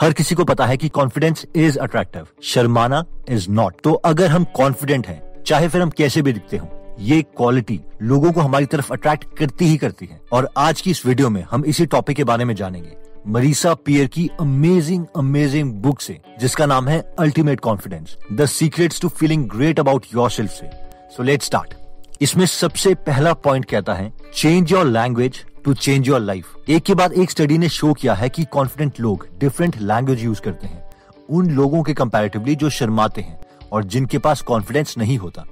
हर किसी को पता है कि कॉन्फिडेंस इज़ अट्रैक्टिव शर्माना इज़ नॉट तो अगर हम कॉन्फिडेंट हैं, चाहे फिर हम कैसे भी दिखते हों, ये क्वालिटी लोगों को हमारी तरफ़ अट्रैक्ट करती ही करती है। और आज की इस वीडियो में हम इसी टॉपिक के बारे में जानेंगे। मरीसा पियर की अमेजिंग अमेजिंग बुक से, जिसका नाम है ultimate confidence the secrets to feeling great about yourself से। सो लेट स्टार्ट इसमें सबसे पहला पॉइंट कहता है change your language to change your life एक के बाद एक स्टडी ने शो किया है कि कॉन्फिडेंट लोग डिफरेंट लैंग्वेज यूज़ करते हैं। उन लोगों के कंपैरेटिवली जो शर्माते हैं और जिनके पास कॉन्फिडेंस नहीं होता।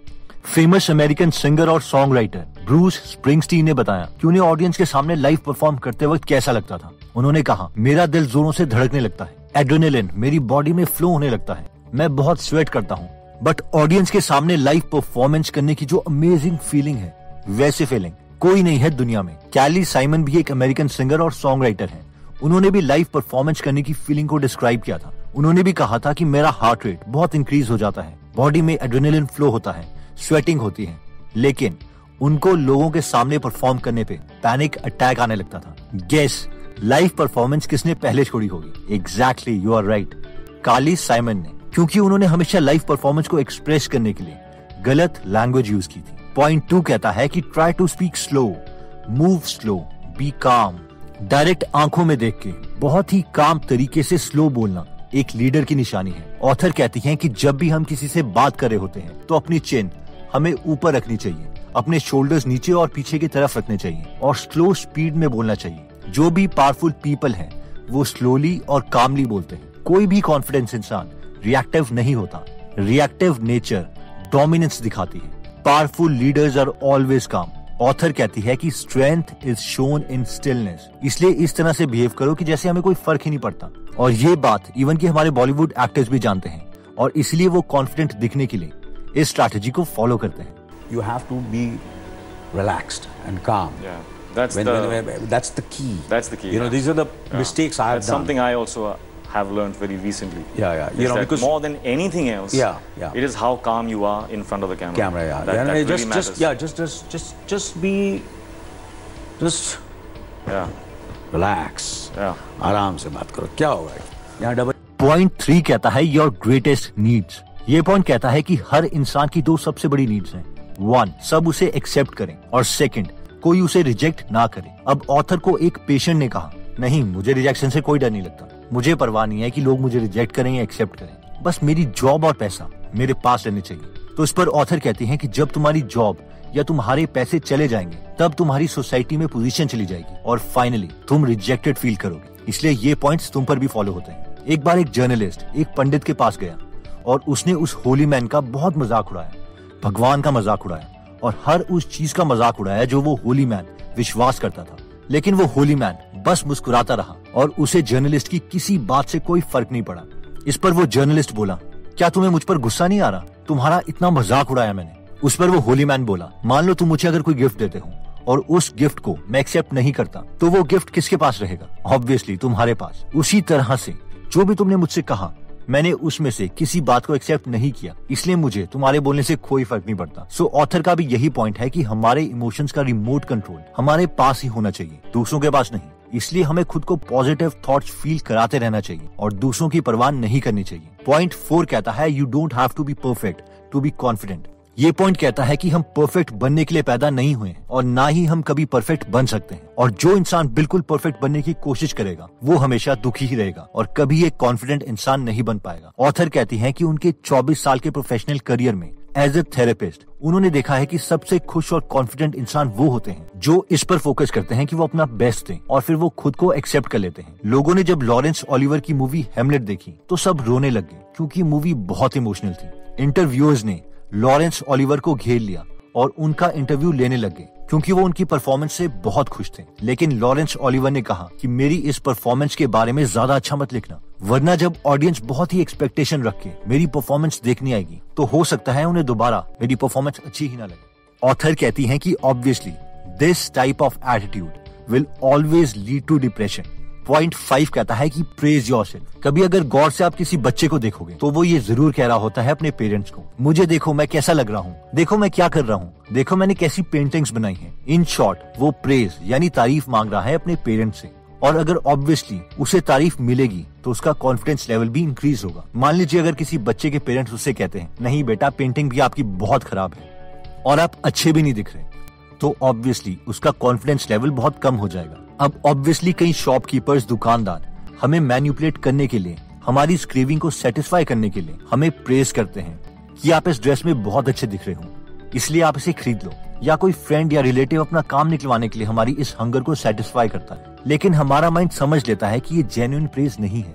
फ़ेमस अमेरिकन सिंगर और सॉन्ग राइटर ब्रूस स्प्रिंगस्टीन ने बताया कि उन्हें ऑडियंस के सामने लाइव परफॉर्म करते वक्त कैसा लगता था। उन्होंने कहा, मेरा दिल जोरों से धड़कने लगता है। एड्रेनलिन मेरी बॉडी में फ्लो होने लगता है। मैं बहुत स्वेट करता हूँ। बट ऑडियंस के सामने लाइव परफॉर्मेंस करने की जो अमेजिंग फीलिंग है, वैसे फीलिंग कोई नहीं है दुनिया में। कैली साइमन भी एक अमेरिकन सिंगर और सॉन्ग राइटर है। उन्होंने भी लाइव परफॉर्मेंस करने की फीलिंग को डिस्क्राइब किया था। उन्होंने भी कहा था कि मेरा हार्ट रेट बहुत इंक्रीज हो जाता है। बॉडी में एड्रेनलिन फ्लो होता है, स्वेटिंग होती है। लेकिन उनको लोगों के सामने परफॉर्म करने पे पैनिक अटैक आने लगता था। गेस, लाइव परफॉर्मेंस किसने पहले छोड़ी होगी? Exactly you are right Carly Simon ने, क्योंकि उन्होंने हमेशा लाइव परफॉर्मेंस को एक्सप्रेस करने के लिए गलत लैंग्वेज यूज़ की थी। पॉइंट टू कहता है कि try to speak slow move slow be calm direct आँखों में देख के, बहुत ही काम तरीके से स्लो बोलना एक लीडर की निशानी है। ऑथर कहती हैं कि जब भी हम किसी से बात कर रहे होते हैं तो अपनी चिन हमें ऊपर रखनी चाहिए, अपने शोल्डर्स नीचे और पीछे की तरफ़ रखने चाहिए और स्लो स्पीड में बोलना चाहिए। जो भी पावरफुल पीपल हैं, वो स्लोली और कामली बोलते हैं। कोई भी कॉन्फिडेंस इंसान रिएक्टिव नहीं होता। रिएक्टिव नेचर डोमिनेंस दिखाती है। Powerful leaders are always calm. Author कहती है कि strength is shown in stillness. इसलिए इस तरह से बिहेव करो कि जैसे हमें कोई फ़र्क ही नहीं पड़ता। और ये बात इवन कि हमारे बॉलीवुड एक्टर्स भी जानते हैं। और इसलिए वो कॉन्फिडेंट दिखने के लिए इस स्ट्रैटेजी को फॉलो करते हैं। You have to be relaxed and calm that's the that's the key that's the key you know these are the mistakes I have done something I also have learned very recently. Yeah, yeah. You is know, that because- more than anything else, Yeah, yeah. it is how calm you are in front of the camera. camera. Yeah, that, yeah. that just, really matters. just, yeah, just, just, just, just be, just yeah, relax. yeah. आराम से बात करो क्या होगा यहाँ double point three कहता है your greatest needs ये पॉइंट कहता है कि हर इंसान की दो सबसे बड़ी नीड्स हैं वन सब उसे एक्सेप्ट करें और सेकंड कोई उसे रिजेक्ट ना करे अब ऑथर को एक पेशेंट ने कहा नहीं मुझे रिजेक्शन से कोई डर नहीं लगता मुझे परवाह नहीं है कि लोग मुझे रिजेक्ट करें या एक्सेप्ट करें। बस मेरी जॉब और पैसा मेरे पास रहने चाहिए। तो इस पर ऑथर कहती हैं कि जब तुम्हारी जॉब या तुम्हारे पैसे चले जाएँगे, तब तुम्हारी सोसाइटी में पोजीशन चली जाएगी और फाइनली तुम रिजेक्टेड फील करोगे। इसलिए ये पॉइंट्स तुम पर भी फॉलो होते हैं। एक बार एक जर्नलिस्ट एक पंडित के पास गया और उसने उस होली मैन का बहुत मज़ाक उड़ाया, भगवान का मज़ाक उड़ाया और हर उस चीज़ का मज़ाक उड़ाया जो वो होली मैन विश्वास करता था। लेकिन वो होली मैन बस मुस्कुराता रहा। और उसे जर्नलिस्ट की किसी बात से कोई फ़र्क नहीं पड़ा। इस पर वो जर्नलिस्ट बोला क्या तुम्हें मुझ पर गुस्सा नहीं आ रहा? तुम्हारा इतना मज़ाक उड़ाया मैंने। उस पर वो होली मैन बोला मान लो तुम मुझे अगर कोई गिफ्ट देते हो और उस गिफ्ट को मैं एक्सेप्ट नहीं करता तो वो गिफ्ट किसके पास रहेगा? ऑब्वियसली तुम्हारे पास। उसी तरह से जो भी तुमने मुझसे कहा मैंने उसमें से किसी बात को एक्सेप्ट नहीं किया इसलिए मुझे तुम्हारे बोलने से कोई फ़र्क नहीं पड़ता। सो so, ऑथर का भी यही पॉइंट है कि हमारे इमोशंस का रिमोट कंट्रोल हमारे पास ही होना चाहिए दूसरों के पास नहीं। इसलिए हमें खुद को पॉजिटिव थॉट्स फील कराते रहना चाहिए और दूसरों की परवाह नहीं करनी चाहिए। पॉइंट फोर कहता है you don't have to be perfect to be confident ये पॉइंट कहता है कि हम परफेक्ट बनने के लिए पैदा नहीं हुए और ना ही हम कभी परफेक्ट बन सकते हैं। और जो इंसान बिल्कुल परफेक्ट बनने की कोशिश करेगा, वो हमेशा दुखी ही रहेगा और कभी एक कॉन्फिडेंट इंसान नहीं बन पाएगा। ऑथर कहती है कि उनके 24 साल के प्रोफेशनल करियर में एज ए थेरेपिस्ट उन्होंने देखा है कि सबसे खुश और कॉन्फिडेंट इंसान वो होते हैं, जो इस पर फोकस करते हैं कि वो अपना बेस्ट दें और फिर वो खुद को एक्सेप्ट कर लेते हैं। लोगों ने जब लॉरेंस ऑलिवर की मूवी हेमलेट देखी तो सब रोने लग गए, क्यूँकी मूवी बहुत इमोशनल थी। इंटरव्यूअर्स ने लॉरेंस ऑलिवर को घेर लिया और उनका इंटरव्यू लेने लग गए। क्योंकि वो उनकी परफॉर्मेंस से बहुत खुश थे। लेकिन लॉरेंस ओलिवर ने कहा कि मेरी इस परफॉर्मेंस के बारे में ज़्यादा अच्छा मत लिखना, वरना जब ऑडियंस बहुत ही एक्सपेक्टेशन रख के मेरी परफॉर्मेंस देखने आएगी तो हो सकता है उन्हें दोबारा मेरी परफॉर्मेंस अच्छी ही ना लगे। ऑथर कहती है की obviously this type of attitude will always lead to depression point five कहता है कि प्रेज योर कभी अगर गौर से आप किसी बच्चे को देखोगे तो वो ये ज़रूर कह रहा होता है अपने पेरेंट्स को, मुझे देखो, मैं कैसा लग रहा हूँ? देखो, मैं क्या कर रहा हूँ? देखो, मैंने कैसी पेंटिंग्स बनाई हैं. इन शॉर्ट वो प्रेज यानी तारीफ़ मांग रहा है अपने पेरेंट्स से। और अगर ऑब्वियसली उसे तारीफ़ मिलेगी तो उसका कॉन्फिडेंस लेवल भी इंक्रीज होगा। मान लीजिए अगर किसी बच्चे के पेरेंट्स उससे कहते हैं, नहीं बेटा पेंटिंग भी आपकी बहुत खराब है, और आप अच्छे भी नहीं दिख रहे तो ऑब्वियसली उसका कॉन्फिडेंस लेवल बहुत कम हो जाएगा। अब ऑब्वियसली कई शॉपकीपर्स दुकानदार, हमें मैन्युपुलेट करने के लिए, हमारी स्क्रीविंग को सेटिस्फाई करने के लिए, हमें प्रेस करते हैं कि आप इस ड्रेस में बहुत अच्छे दिख रहे हो। इसलिए आप इसे खरीद लो। या कोई फ्रेंड या रिलेटिव अपना काम निकलवाने के लिए हमारी इस हंगर को सेटिस्फाई करता है। लेकिन हमारा माइंड समझ लेता है कि ये जेन्युइन प्रेज नहीं है।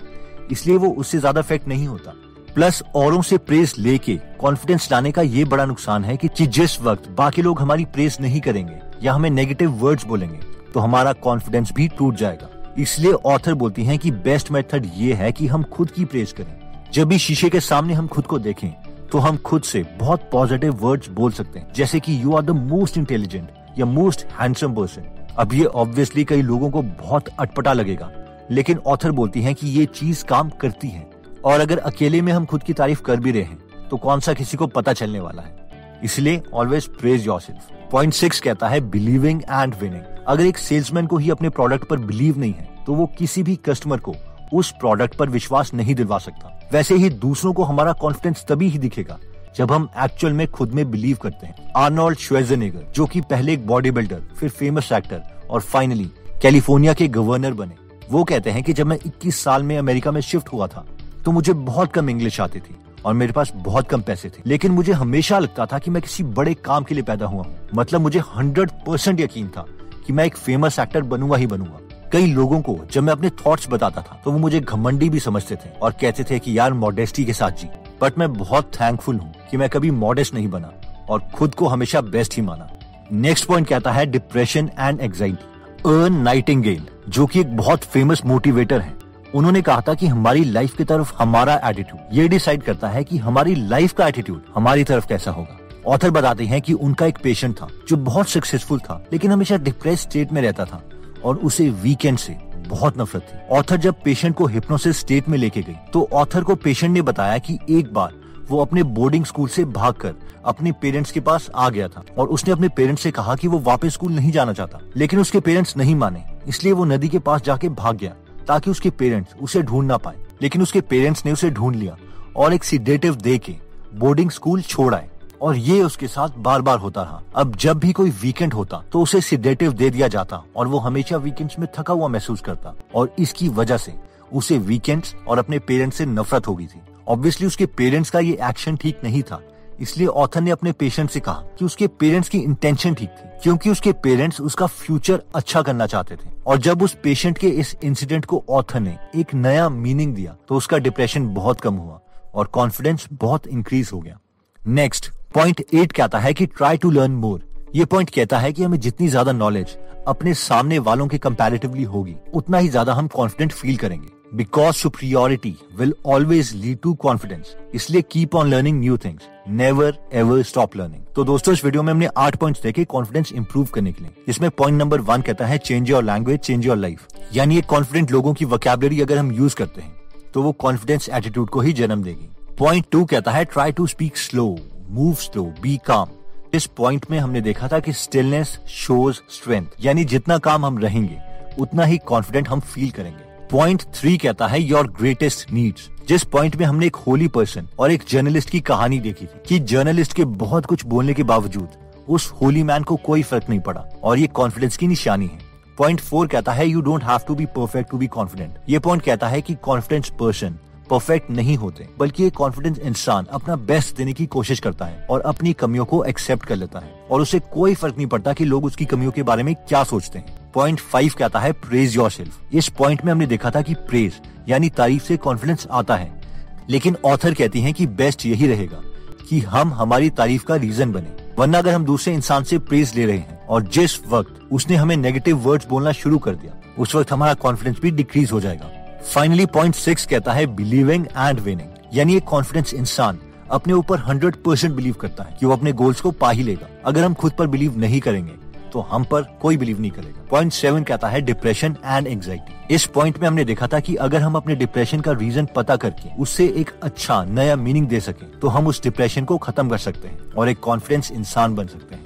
इसलिए वो उससे ज़्यादा इफ़ेक्ट नहीं होता। प्लस औरों से प्रेस लेके कॉन्फिडेंस लाने का ये बड़ा नुकसान है कि जिस वक्त बाकी लोग हमारी प्रेस नहीं करेंगे, या हमें नेगेटिव वर्ड्स बोलेंगे तो हमारा कॉन्फिडेंस भी टूट जाएगा। इसलिए ऑथर बोलती हैं कि बेस्ट मेथड ये है कि हम खुद की प्रेज करें। जब भी शीशे के सामने हम खुद को देखें तो हम खुद से बहुत पॉजिटिव वर्ड्स बोल सकते हैं। जैसे कि you are the most intelligent या मोस्ट हैंडसम पर्सन अब ये ऑब्वियसली कई लोगों को बहुत अटपटा लगेगा। लेकिन ऑथर बोलती हैं कि ये चीज़ काम करती है। और अगर अकेले में हम खुद की तारीफ़ कर भी रहे हैं तो कौन सा किसी को पता चलने वाला है? इसलिए always praise yourself point six कहता है बिलीविंग एंड विनिंग अगर एक सेल्समैन को ही अपने प्रोडक्ट पर बिलीव नहीं है तो वो किसी भी कस्टमर को उस प्रोडक्ट पर विश्वास नहीं दिलवा सकता। वैसे ही दूसरों को हमारा कॉन्फिडेंस तभी ही दिखेगा, जब हम एक्चुअल में खुद में बिलीव करते हैं। आर्नोल्ड श्वेजनेगर जो कि पहले एक बॉडी बिल्डर फिर फ़ेमस एक्टर और फाइनली कैलिफ़ोर्निया के गवर्नर बने, वो कहते हैं कि जब मैं 21 साल में अमेरिका में शिफ्ट हुआ था तो मुझे बहुत कम इंग्लिश आती थी और मेरे पास बहुत कम पैसे थे। लेकिन मुझे हमेशा लगता था कि मैं किसी बड़े काम के लिए पैदा हुआ हूँ। मतलब मुझे हंड्रेड परसेंट यकीन था कि मैं एक फ़ेमस एक्टर बनूँगा ही बनूँगा। कई लोगों को जब मैं अपने थॉट्स बताता था तो वो मुझे घमंडी भी समझते थे और कहते थे कि यार मॉडेस्टी के साथ जी। बट मैं बहुत थैंकफुल हूँ कि मैं कभी मॉडेस्ट नहीं बना और खुद को हमेशा बेस्ट ही माना। नेक्स्ट पॉइंट कहता है depression and anxiety Earl Nightingale जो कि एक बहुत फ़ेमस मोटिवेटर है। उन्होंने कहा था कि हमारी लाइफ की तरफ़ हमारा एटीट्यूड ये डिसाइड करता है कि हमारी लाइफ का एटीट्यूड हमारी तरफ़ कैसा होगा। ऑथर बताते हैं कि उनका एक पेशेंट था, जो बहुत सक्सेसफुल था, लेकिन हमेशा डिप्रेस स्टेट में रहता था और उसे वीकेंड से बहुत नफरत थी। ऑथर जब पेशेंट को हिप्नोसिस स्टेट में लेके गई तो ऑथर को पेशेंट ने बताया कि एक बार वो अपने बोर्डिंग स्कूल से भागकर अपने पेरेंट्स के पास आ गया था और उसने अपने पेरेंट्स से कहा कि वो वापस स्कूल नहीं जाना चाहता, लेकिन उसके पेरेंट्स नहीं माने, इसलिए वो नदी के पास जाके भाग गया ताकि उसके पेरेंट्स उसे ढूंढ ना पाए। लेकिन उसके पेरेंट्स ने उसे ढूंढ लिया और एक सीडेटिव दे के बोर्डिंग स्कूल छोड़ आए। और ये उसके साथ बार बार होता रहा। अब जब भी कोई वीकेंड होता तो उसे सिडेटिव दे दिया जाता और वो हमेशा वीकेंड्स में थका हुआ महसूस करता। और इसकी वजह से उसे वीकेंड्स और अपने पेरेंट्स से नफरत हो गई थी। ऑब्वियसली उसके पेरेंट्स का ये एक्शन ठीक नहीं था। इसलिए ऑथर ने अपने पेशेंट से कहा कि उसके पेरेंट्स की इंटेंशन ठीक थी, क्योंकि उसके पेरेंट्स उसका फ्यूचर अच्छा करना चाहते थे। और जब उस पेशेंट के इस इंसिडेंट को ऑथर ने एक नया मीनिंग दिया तो उसका डिप्रेशन बहुत कम हुआ और कॉन्फिडेंस बहुत इंक्रीज हो गया। नेक्स्ट पॉइंट एट कहता है कि ट्राई टू लर्न मोर ये पॉइंट कहता है कि हमें जितनी ज़्यादा नॉलेज अपने सामने वालों के कंपैरेटिवली होगी, उतना ही ज़्यादा हम कॉन्फिडेंट फील करेंगे. Because superiority will always lead to confidence इसलिए keep on learning new things never ever stop learning तो दोस्तों, इस वीडियो में हमने आठ पॉइंट्स देखे कॉन्फिडेंस इंप्रूव करने के लिए. इसमें पॉइंट नंबर वन कहता है change your language change your life यानी एक कॉन्फिडेंट लोगों की वोकेबलरी अगर हम यूज़ करते हैं तो वो कॉन्फिडेंस एटीट्यूड को ही जन्म देगी. पॉइंट टू कहता है try to speak slow move slow be calm इस पॉइंट में हमने देखा था कि स्टिलनेस शोज़ स्ट्रेंथ यानी जितना काम हम रहेंगे, उतना ही कॉन्फिडेंट हम फील करेंगे. पॉइंट थ्री कहता है योर ग्रेटेस्ट नीड्स जिस पॉइंट में हमने एक होली पर्सन और एक जर्नलिस्ट की कहानी देखी थी, कि जर्नलिस्ट के बहुत कुछ बोलने के बावजूद, उस होली मैन को कोई फ़र्क नहीं पड़ा, और ये कॉन्फिडेंस की निशानी है. पॉइंट फोर कहता है you don't have to be perfect to be confident ये पॉइंट कहता है कि कॉन्फिडेंस पर्सन परफेक्ट नहीं होते, बल्कि एक कॉन्फिडेंस इंसान अपना बेस्ट देने की कोशिश करता है और अपनी कमियों को एक्सेप्ट कर लेता है। और उसे कोई फ़र्क नहीं पड़ता कि लोग उसकी कमियों के बारे में क्या सोचते हैं। पॉइंट फाइव कहता है प्रेज योर सेल्फ इस पॉइंट में हमने देखा था कि प्रेज यानी तारीफ़ से कॉन्फिडेंस आता है। लेकिन ऑथर कहती हैं कि बेस्ट यही रहेगा कि हम हमारी तारीफ़ का रीजन बने। वरना अगर हम दूसरे इंसान से प्रेज ले रहे हैं और जिस वक्त उसने हमें नेगेटिव वर्ड्स बोलना शुरू कर दिया, उस वक्त हमारा कॉन्फिडेंस भी डिक्रीज हो जाएगा। फाइनली पॉइंट सिक्स कहता है बिलीविंग एंड विनिंग यानी एक कॉन्फिडेंस इंसान अपने ऊपर हंड्रेड परसेंट बिलीव करता है कि वो अपने गोल्स को पा ही लेगा। अगर हम खुद पर बिलीव नहीं करेंगे तो हम पर कोई बिलीव नहीं करेगा। पॉइंट सेवन कहता है डिप्रेशन एंड एंग्जाइटी इस पॉइंट में हमने देखा था कि अगर हम अपने डिप्रेशन का रीजन पता करके उससे एक अच्छा नया मीनिंग दे सके तो हम उस डिप्रेशन को खत्म कर सकते हैं और एक कॉन्फिडेंस इंसान बन सकते हैं।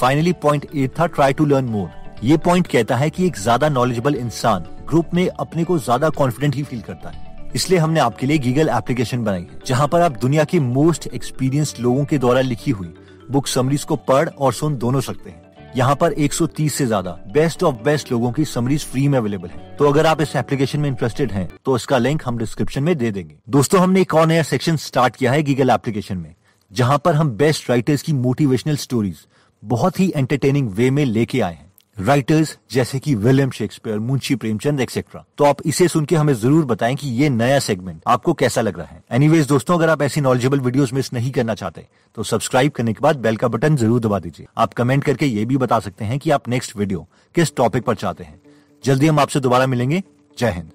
फाइनली पॉइंट एट था ट्राई टू लर्न मोर ये पॉइंट कहता है कि एक ज़्यादा नॉलेजेबल इंसान ग्रुप में अपने को ज़्यादा कॉन्फिडेंट ही फील करता है। इसलिए हमने आपके लिए गीगल एप्लीकेशन बनाई है, जहाँ पर आप दुनिया के मोस्ट एक्सपीरियंस्ड लोगों के द्वारा लिखी हुई बुक समरीज को पढ़ और सुन दोनों सकते हैं। यहाँ पर 130 से ज़्यादा बेस्ट ऑफ़ बेस्ट लोगों की समरीज फ्री में अवेलेबल है। तो अगर आप इस एप्लीकेशन में इंटरेस्टेड हैं तो इसका लिंक हम डिस्क्रिप्शन में दे देंगे। दोस्तों, हमने एक और नया सेक्शन स्टार्ट किया है गीगल एप्लीकेशन में, जहाँ पर हम बेस्ट राइटर्स की मोटिवेशनल स्टोरीज बहुत ही एंटरटेनिंग वे में लेके आए हैं। राइटर्स जैसे कि William Shakespeare Munshi Premchand etcetera तो आप इसे सुन के हमें ज़रूर बताएँ कि ये नया सेगमेंट आपको कैसा लग रहा है। एनीवेज दोस्तों, अगर आप ऐसी नॉलेजेबल वीडियोस मिस नहीं करना चाहते तो सब्सक्राइब करने के बाद बेल का बटन ज़रूर दबा दीजिए। आप कमेंट करके ये भी बता सकते हैं कि आप नेक्स्ट वीडियो किस टॉपिक पर चाहते हैं। जल्दी हम आपसे दोबारा मिलेंगे। जय हिंद।